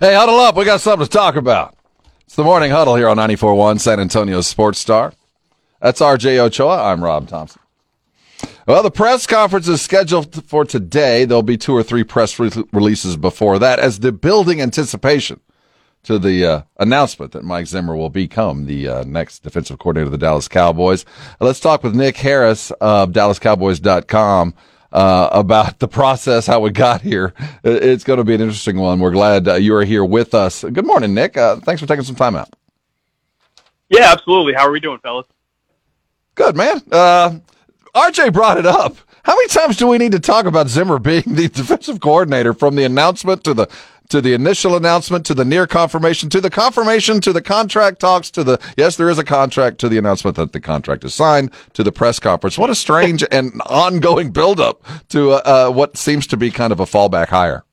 Hey, huddle up. We got something to talk about. It's the morning huddle here on 94.1 San Antonio Sports Star. That's RJ Ochoa. I'm Rob Thompson. Well, the press conference is scheduled for today. There'll be two or three press re- releases before that as the building anticipation to the uh, announcement that Mike Zimmer will become the uh, next defensive coordinator of the Dallas Cowboys. let's talk with Nick Harris of DallasCowboys.com uh, about the process, how we got here. It's going to be an interesting one. We're glad uh, you are here with us. Good morning, Nick. Uh, thanks for taking some time out. Yeah, absolutely. How are we doing, fellas? Good, man. Uh, RJ brought it up. How many times do we need to talk about Zimmer being the defensive coordinator from the announcement to the to the initial announcement to the near confirmation to the confirmation to the contract talks to the yes there is a contract to the announcement that the contract is signed to the press conference. What a strange and ongoing buildup to uh, uh, what seems to be kind of a fallback hire.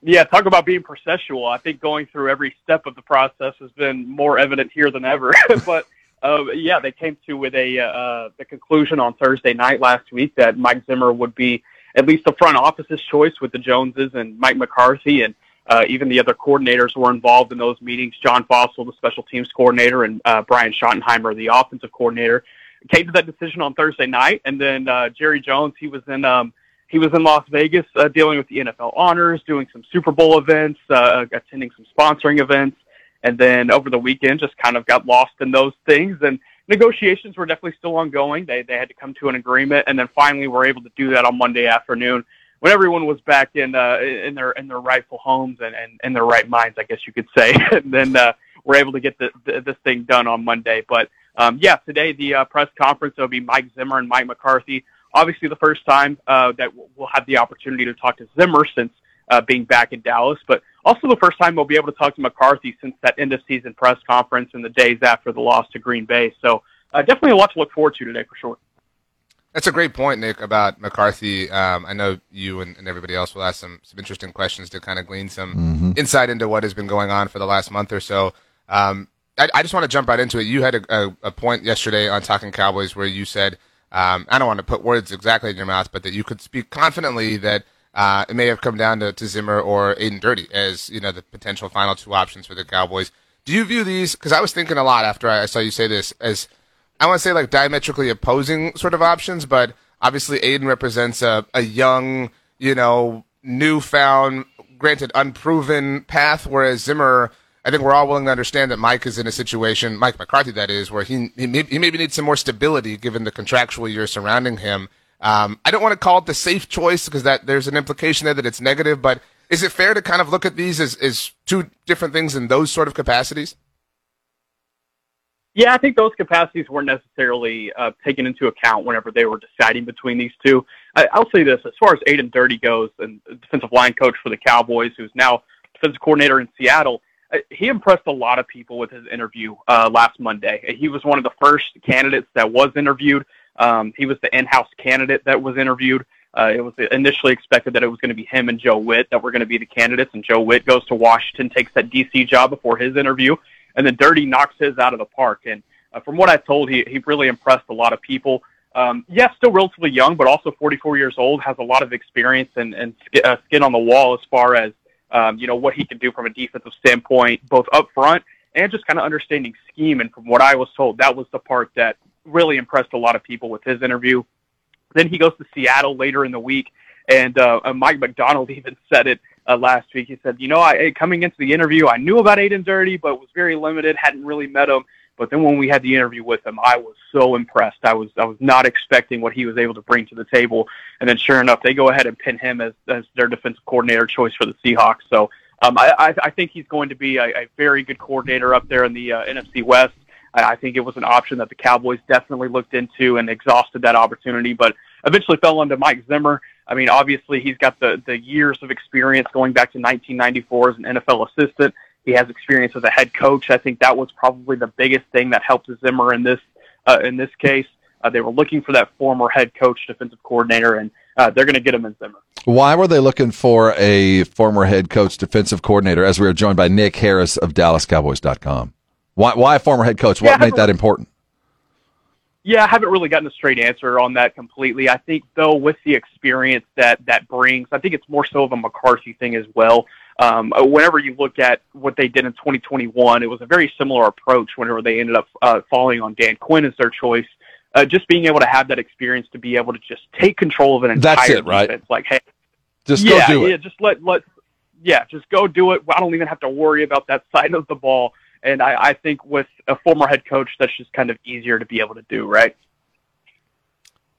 Yeah talk about being processual. I think going through every step of the process has been more evident here than ever but uh, yeah they came to with a uh, the conclusion on thursday night last week that mike zimmer would be at least the front office's choice with the Joneses and Mike McCarthy and uh, even the other coordinators were involved in those meetings. John Fassel, the special teams coordinator, and uh, Brian Schottenheimer, the offensive coordinator, came to that decision on Thursday night. And then uh, Jerry Jones, he was in um, he was in Las Vegas uh, dealing with the NFL honors, doing some Super Bowl events, uh, attending some sponsoring events, and then over the weekend just kind of got lost in those things and negotiations were definitely still ongoing. They they had to come to an agreement, and then finally we were able to do that on Monday afternoon when everyone was back in uh, in their in their rightful homes and, and in their right minds, I guess you could say. and then uh, we're able to get the, the, this thing done on Monday. But um, yeah, today the uh, press conference will be Mike Zimmer and Mike McCarthy. Obviously, the first time uh, that we'll have the opportunity to talk to Zimmer since uh, being back in Dallas, but also the first time we'll be able to talk to McCarthy since that end of season press conference and the days after the loss to Green Bay. So uh, definitely a lot to look forward to today for sure. That's a great point, Nick, about McCarthy. Um, I know you and, and, everybody else will ask some, some interesting questions to kind of glean some mm-hmm. insight into what has been going on for the last month or so. Um, I, I, just want to jump right into it. You had a, a, a point yesterday on Talking Cowboys where you said, um, I don't want to put words exactly in your mouth, but that you could speak confidently that uh, it may have come down to, to Zimmer or Aden Durde as you know the potential final two options for the Cowboys. Do you view these? Because I was thinking a lot after I saw you say this as I want to say like diametrically opposing sort of options, but obviously Aden represents a, a young, you know, newfound, granted unproven path, whereas Zimmer. I think we're all willing to understand that Mike is in a situation, Mike McCarthy, that is, where he he, may, he maybe needs some more stability given the contractual year surrounding him. Um, I don't want to call it the safe choice because that there's an implication there that it's negative, but is it fair to kind of look at these as, as two different things in those sort of capacities? Yeah, I think those capacities weren't necessarily uh, taken into account whenever they were deciding between these two. I, I'll say this: as far as Aden Durde goes, and defensive line coach for the Cowboys, who's now defensive coordinator in Seattle, uh, he impressed a lot of people with his interview uh, last Monday. He was one of the first candidates that was interviewed. Um, he was the in-house candidate that was interviewed. Uh, it was initially expected that it was going to be him and Joe Whitt that were going to be the candidates, and Joe Whitt goes to Washington, takes that DC job before his interview, and then Durde knocks his out of the park. And uh, from what I've told, he he really impressed a lot of people. Um, yes, still relatively young, but also 44 years old, has a lot of experience and, and sk- uh, skin on the wall as far as um, you know what he can do from a defensive standpoint, both up front and just kind of understanding scheme. And from what I was told, that was the part that really impressed a lot of people with his interview. Then he goes to Seattle later in the week, and uh, Mike Macdonald even said it uh, last week. He said, "You know, I coming into the interview, I knew about Aden Durde, but was very limited. Hadn't really met him. But then when we had the interview with him, I was so impressed. I was I was not expecting what he was able to bring to the table. And then, sure enough, they go ahead and pin him as as their defensive coordinator choice for the Seahawks. So." Um, I, I, I think he's going to be a, a very good coordinator up there in the uh, NFC West. I, think it was an option that the Cowboys definitely looked into and exhausted that opportunity, but eventually fell onto Mike Zimmer. I mean, obviously he's got the the years of experience going back to 1994 as an NFL assistant. He has experience as a head coach. I think that was probably the biggest thing that helped Zimmer in this uh, in this case. Uh, they were looking for that former head coach, defensive coordinator, and uh, they're going to get him in Zimmer. Why were they looking for a former head coach, defensive coordinator? As we are joined by Nick Harris of DallasCowboys.com. Why, why a former head coach? What Yeah, made that important? Yeah, I haven't really gotten a straight answer on that completely. I think though with the experience that that brings, I think it's more so of a McCarthy thing as well. Um, whenever you look at what they did in 2021, it was a very similar approach. Whenever they ended up uh, falling on Dan Quinn as their choice, uh, just being able to have that experience to be able to just take control of an entire That's it, right? defense. Like, hey, Just yeah, go do yeah, it. just let let yeah, just go do it. I don't even have to worry about that side of the ball. And I, I think with a former head coach, that's just kind of easier to be able to do, right?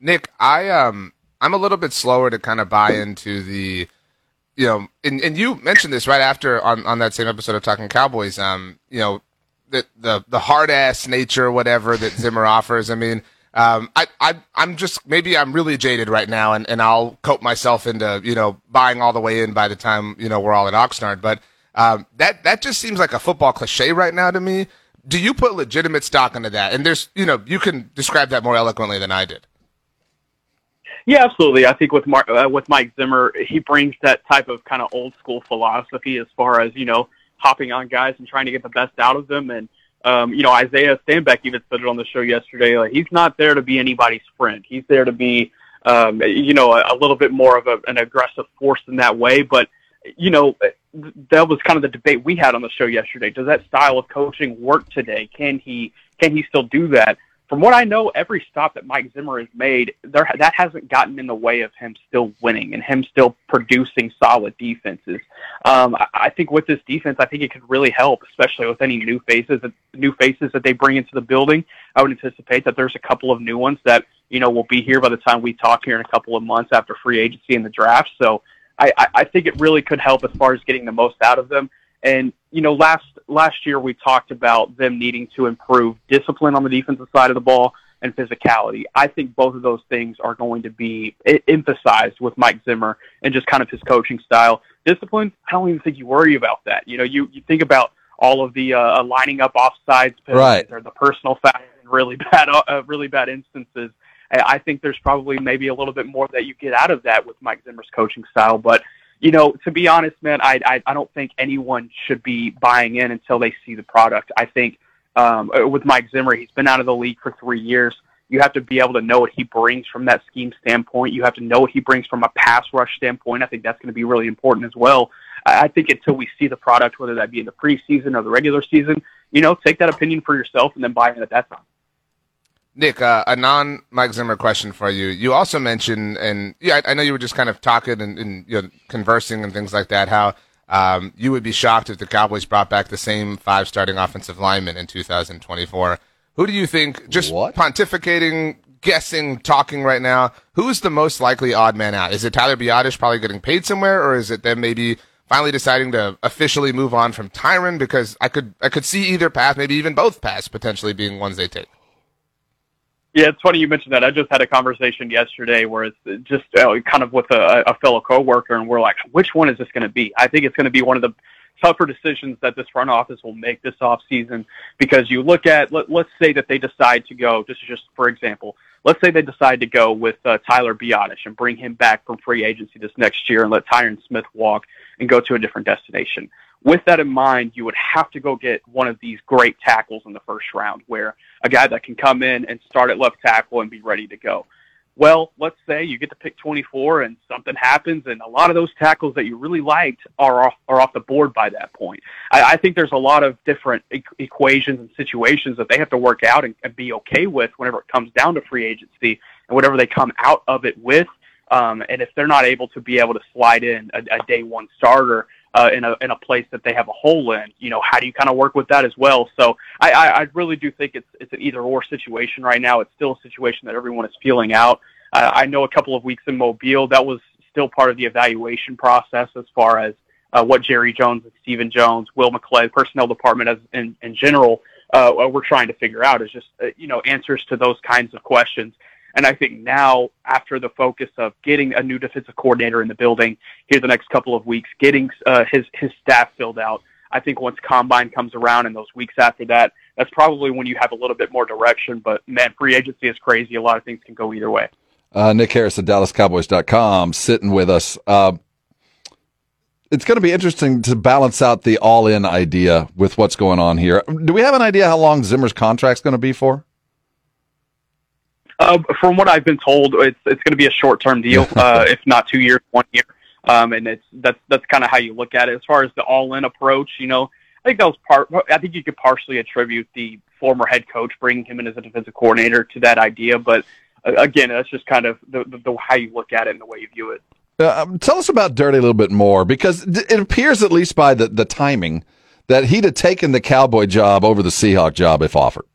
Nick, I um I'm a little bit slower to kind of buy into the you know, and, and you mentioned this right after on, on that same episode of Talking Cowboys, um, you know, the the, the hard ass nature whatever that Zimmer offers. I mean, um, I, I I'm just maybe I'm really jaded right now and, and I'll cope myself into, you know, buying all the way in by the time, you know, we're all at Oxnard. But um, that that just seems like a football cliche right now to me. Do you put legitimate stock into that? And there's you know, you can describe that more eloquently than I did. Yeah, absolutely. I think with Mark, uh, with Mike Zimmer, he brings that type of kind of old school philosophy as far as you know hopping on guys and trying to get the best out of them. And um, you know, Isaiah Stanback even said it on the show yesterday. Like he's not there to be anybody's friend. He's there to be, um, you know, a, a little bit more of a, an aggressive force in that way. But you know, that was kind of the debate we had on the show yesterday. Does that style of coaching work today? Can he can he still do that? From what I know, every stop that Mike Zimmer has made, there that hasn't gotten in the way of him still winning and him still producing solid defenses. Um, I, I think with this defense, I think it could really help, especially with any new faces, that new faces that they bring into the building. I would anticipate that there's a couple of new ones that you know will be here by the time we talk here in a couple of months after free agency and the draft. So I, I, I think it really could help as far as getting the most out of them. And you know, last last year we talked about them needing to improve discipline on the defensive side of the ball and physicality. I think both of those things are going to be emphasized with Mike Zimmer and just kind of his coaching style. Discipline, I don't even think you worry about that. You know, you you think about all of the uh, lining up offsides penalties Right. or the personal foul in really bad uh, really bad instances. I think there's probably maybe a little bit more that you get out of that with Mike Zimmer's coaching style, but you know, to be honest, man, I, I I don't think anyone should be buying in until they see the product. I think um, uh, with Mike Zimmer, he's been out of the league for three years. You have to be able to know what he brings from that scheme standpoint. You have to know what he brings from a pass rush standpoint. I think that's going to be really important as well. I think until we see the product, whether that be in the preseason or the regular season, you know, take that opinion for yourself and then buy in at that time. Nick, uh, a non Mike Zimmer question for you. You also mentioned, and yeah, I, I know you were just kind of talking and, and you know, conversing and things like that. How um, you would be shocked if the Cowboys brought back the same five starting offensive linemen in 2024. Who do you think? Just What? pontificating, guessing, talking right now. Who is the most likely odd man out? Is it Tyler Biadasz probably getting paid somewhere, or is it them maybe finally deciding to officially move on from Tyron? Because I could I could see either path, maybe even both paths potentially being ones they take. Yeah, it's funny you mentioned that. I just had a conversation yesterday where it's just uh, kind of with a, a fellow coworker, and we're like, which one is this going to be? I think it's going to be one of the tougher decisions that this front office will make this off season because you look at let, let's say that they decide to go just just for example let's say they decide to go with uh, Tyler Biadasz and bring him back from free agency this next year and let Tyron Smith walk and go to a different destination. With that in mind you would have to go get one of these great tackles in the first round where a guy that can come in and start at left tackle and be ready to go well, let's say you get to pick 24 and something happens, and a lot of those tackles that you really liked are off, are off the board by that point. I, I think there's a lot of different e- equations and situations that they have to work out and, and be okay with whenever it comes down to free agency and whatever they come out of it with. Um, and if they're not able to be able to slide in a, a day one starter, uh, in a in a place that they have a hole in. You know, how do you kind of work with that as well? So I, I, I really do think it's it's an either or situation right now. It's still a situation that everyone is feeling out. Uh, I know a couple of weeks in Mobile that was still part of the evaluation process as far as uh, what Jerry Jones and Stephen Jones, Will McClay, personnel department as in, in general, uh, we're trying to figure out is just uh, you know answers to those kinds of questions. And I think now, after the focus of getting a new defensive coordinator in the building here the next couple of weeks, getting uh, his his staff filled out, I think once combine comes around and those weeks after that, that's probably when you have a little bit more direction. But man, free agency is crazy. A lot of things can go either way. Uh, Nick Harris at DallasCowboys.com sitting with us. Uh, it's going to be interesting to balance out the all-in idea with what's going on here. Do we have an idea how long Zimmer's contract's going to be for? Uh, from what I've been told, it's it's going to be a short-term deal, uh, if not two years, one year. Um, and it's that's that's kind of how you look at it. As far as the all-in approach, you know, I think that was part. I think you could partially attribute the former head coach bringing him in as a defensive coordinator to that idea, but uh, again, that's just kind of the, the, the, how you look at it and the way you view it. Uh, um, tell us about Durde a little bit more because it appears, at least by the, the timing, that he'd have taken the Cowboy job over the Seahawk job if offered.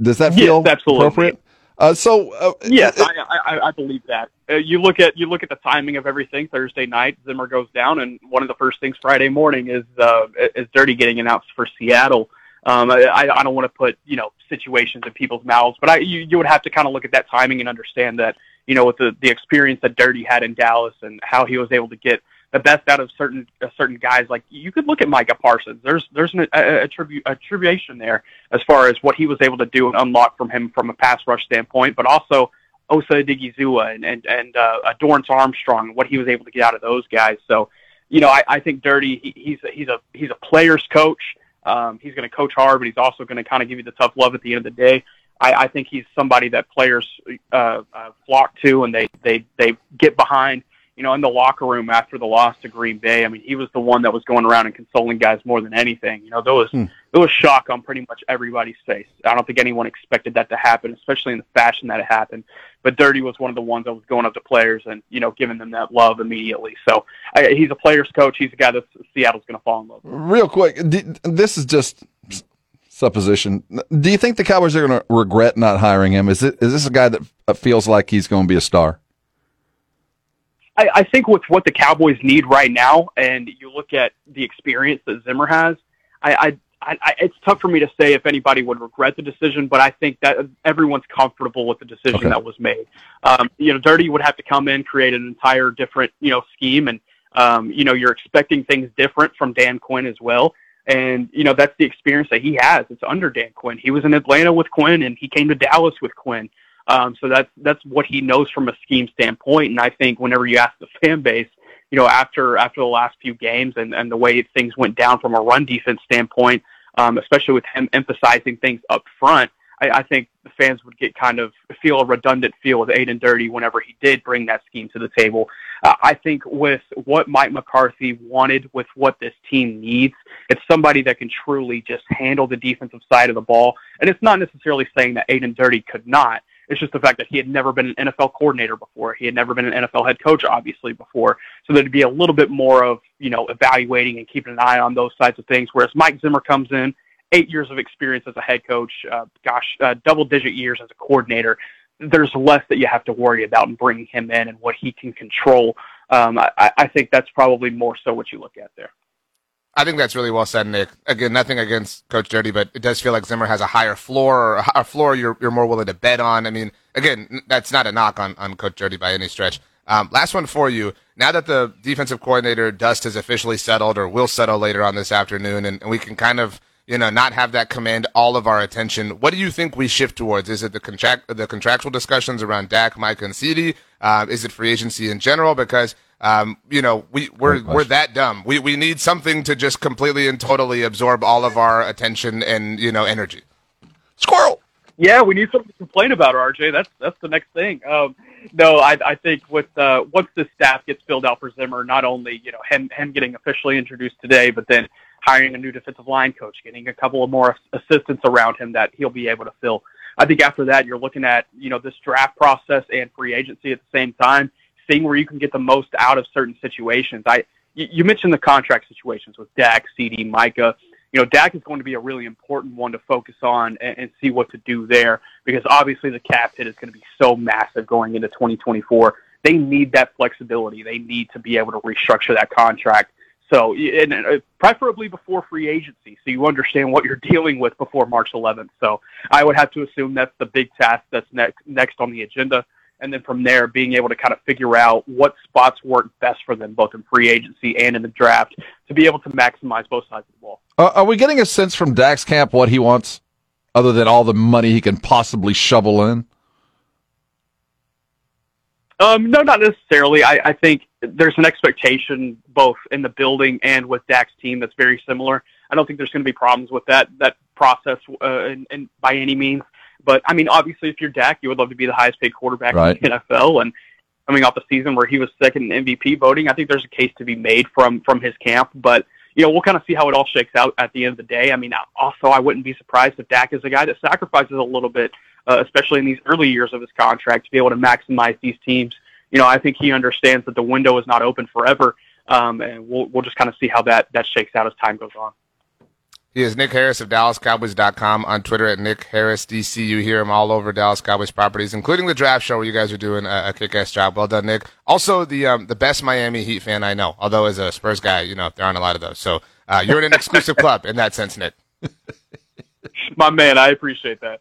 Does that feel yes, absolutely. appropriate? Uh, so uh, yes, I, I, I, believe that. Uh, you look at you look at the timing of everything. Thursday night, Zimmer goes down, and one of the first things Friday morning is uh, is Durde getting announced for Seattle. Um, I, I don't want to put you know situations in people's mouths, but I you, you would have to kind of look at that timing and understand that you know with the the experience that Durde had in Dallas and how he was able to get the best out of certain uh, certain guys. Like you could look at Micah Parsons. There's there's an a, attribu- attribution there as far as what he was able to do and unlock from him from a pass rush standpoint, but also Osa Odighizuwa and and and uh, Dorance Armstrong, what he was able to get out of those guys. So, you know, I, I think Durde he, he's he's a he's a player's coach. Um, he's going to coach hard, but he's also going to kind of give you the tough love at the end of the day. I, I think he's somebody that players uh, uh, flock to and they they they get behind you know, in the locker room after the loss to Green Bay, I mean, he was the one that was going around and consoling guys more than anything. You know, there was hmm. there was shock on pretty much everybody's face. I don't think anyone expected that to happen, especially in the fashion that it happened. But Durde was one of the ones that was going up to players and you know giving them that love immediately. So I, he's a player's coach. He's a guy that Seattle's going to fall in love with. Real quick, this is just supposition. Do you think the Cowboys are going to regret not hiring him? Is it is this a guy that feels like he's going to be a star? I, I think with what the Cowboys need right now, and you look at the experience that Zimmer has, I, I I, it's tough for me to say if anybody would regret the decision, but I think that everyone's comfortable with the decision okay. that was made. Um, you know, Durde would have to come in, create an entire different, you know, scheme, and um, you know, you're expecting things different from Dan Quinn as well. And you know, that's the experience that he has. It's under Dan Quinn. He was in Atlanta with Quinn, and he came to Dallas with Quinn. Um, so that's that's what he knows from a scheme standpoint. And I think whenever you ask the fan base, you know, after after the last few games and, and the way things went down from a run defense standpoint, um, especially with him emphasizing things up front, I, I think the fans would get kind of feel a redundant feel with Aden Durde whenever he did bring that scheme to the table. Uh, I think with what Mike McCarthy wanted, with what this team needs, it's somebody that can truly just handle the defensive side of the ball. And it's not necessarily saying that Aden Durde could not. It's just the fact that he had never been an NFL coordinator before. He had never been an NFL head coach, obviously, before. So there'd be a little bit more of, you know, evaluating and keeping an eye on those sides of things. Whereas Mike Zimmer comes in, eight years of experience as a head coach, uh, gosh, uh, double digit years as a coordinator. There's less that you have to worry about in bringing him in and what he can control. Um, I, I think that's probably more so what you look at there. I think that's really well said, Nick. Again, nothing against Coach Durde, but it does feel like Zimmer has a higher floor or a floor you're, you're more willing to bet on. I mean, again, that's not a knock on, on Coach Durde by any stretch. Um, last one for you. Now that the defensive coordinator dust has officially settled or will settle later on this afternoon, and, and we can kind of you know, not have that command all of our attention. What do you think we shift towards? Is it the contract, the contractual discussions around Dak, Mike, and CD? Uh, is it free agency in general? Because um, you know, we we're we're that dumb. We we need something to just completely and totally absorb all of our attention and you know energy. Squirrel. Yeah, we need something to complain about, RJ. That's that's the next thing. Um, no, I, I think with uh, once the staff gets filled out for Zimmer, not only you know him him getting officially introduced today, but then hiring a new defensive line coach, getting a couple of more assistants around him that he'll be able to fill. I think after that, you're looking at you know this draft process and free agency at the same time, where you can get the most out of certain situations. I you mentioned the contract situations with Dak, CD, Micah. You know, Dak is going to be a really important one to focus on and, and see what to do there because obviously the cap hit is going to be so massive going into 2024 they need that flexibility. They need to be able to restructure that contract. So, and uh, preferably before free agency, so you understand what you're dealing with before March 11th. So, I would have to assume that's the big task that's next next on the agenda, and then from there, being able to kind of figure out what spots work best for them, both in free agency and in the draft, to be able to maximize both sides of the ball. Uh, are we getting a sense from Dak's camp what he wants, other than all the money he can possibly shovel in? Um, no, not necessarily. I, I think there's an expectation both in the building and with Dak's team that's very similar. I don't think there's going to be problems with that that process, uh, and, and by any means. But I mean, obviously, if you're Dak, you would love to be the highest paid quarterback right. in the NFL, and coming off the season where he was second in MVP voting, I think there's a case to be made from from his camp. But you know, we'll kind of see how it all shakes out at the end of the day. I mean, also, I wouldn't be surprised if Dak is a guy that sacrifices a little bit uh, especially in these early years of his contract, to be able to maximize these teams. You know, I think he understands that the window is not open forever, um, and we'll we'll just kind of see how that that shakes out as time goes on. He is Nick Harris of DallasCowboys.com on Twitter at Nick Harris DC. You hear him all over Dallas Cowboys properties, including the draft show where you guys are doing a, a kick-ass job. Well done, Nick. Also, the um, the best Miami Heat fan I know. Although as a Spurs guy, you know there aren't a lot of those. So uh, you're in an exclusive club in that sense, Nick. My man, I appreciate that.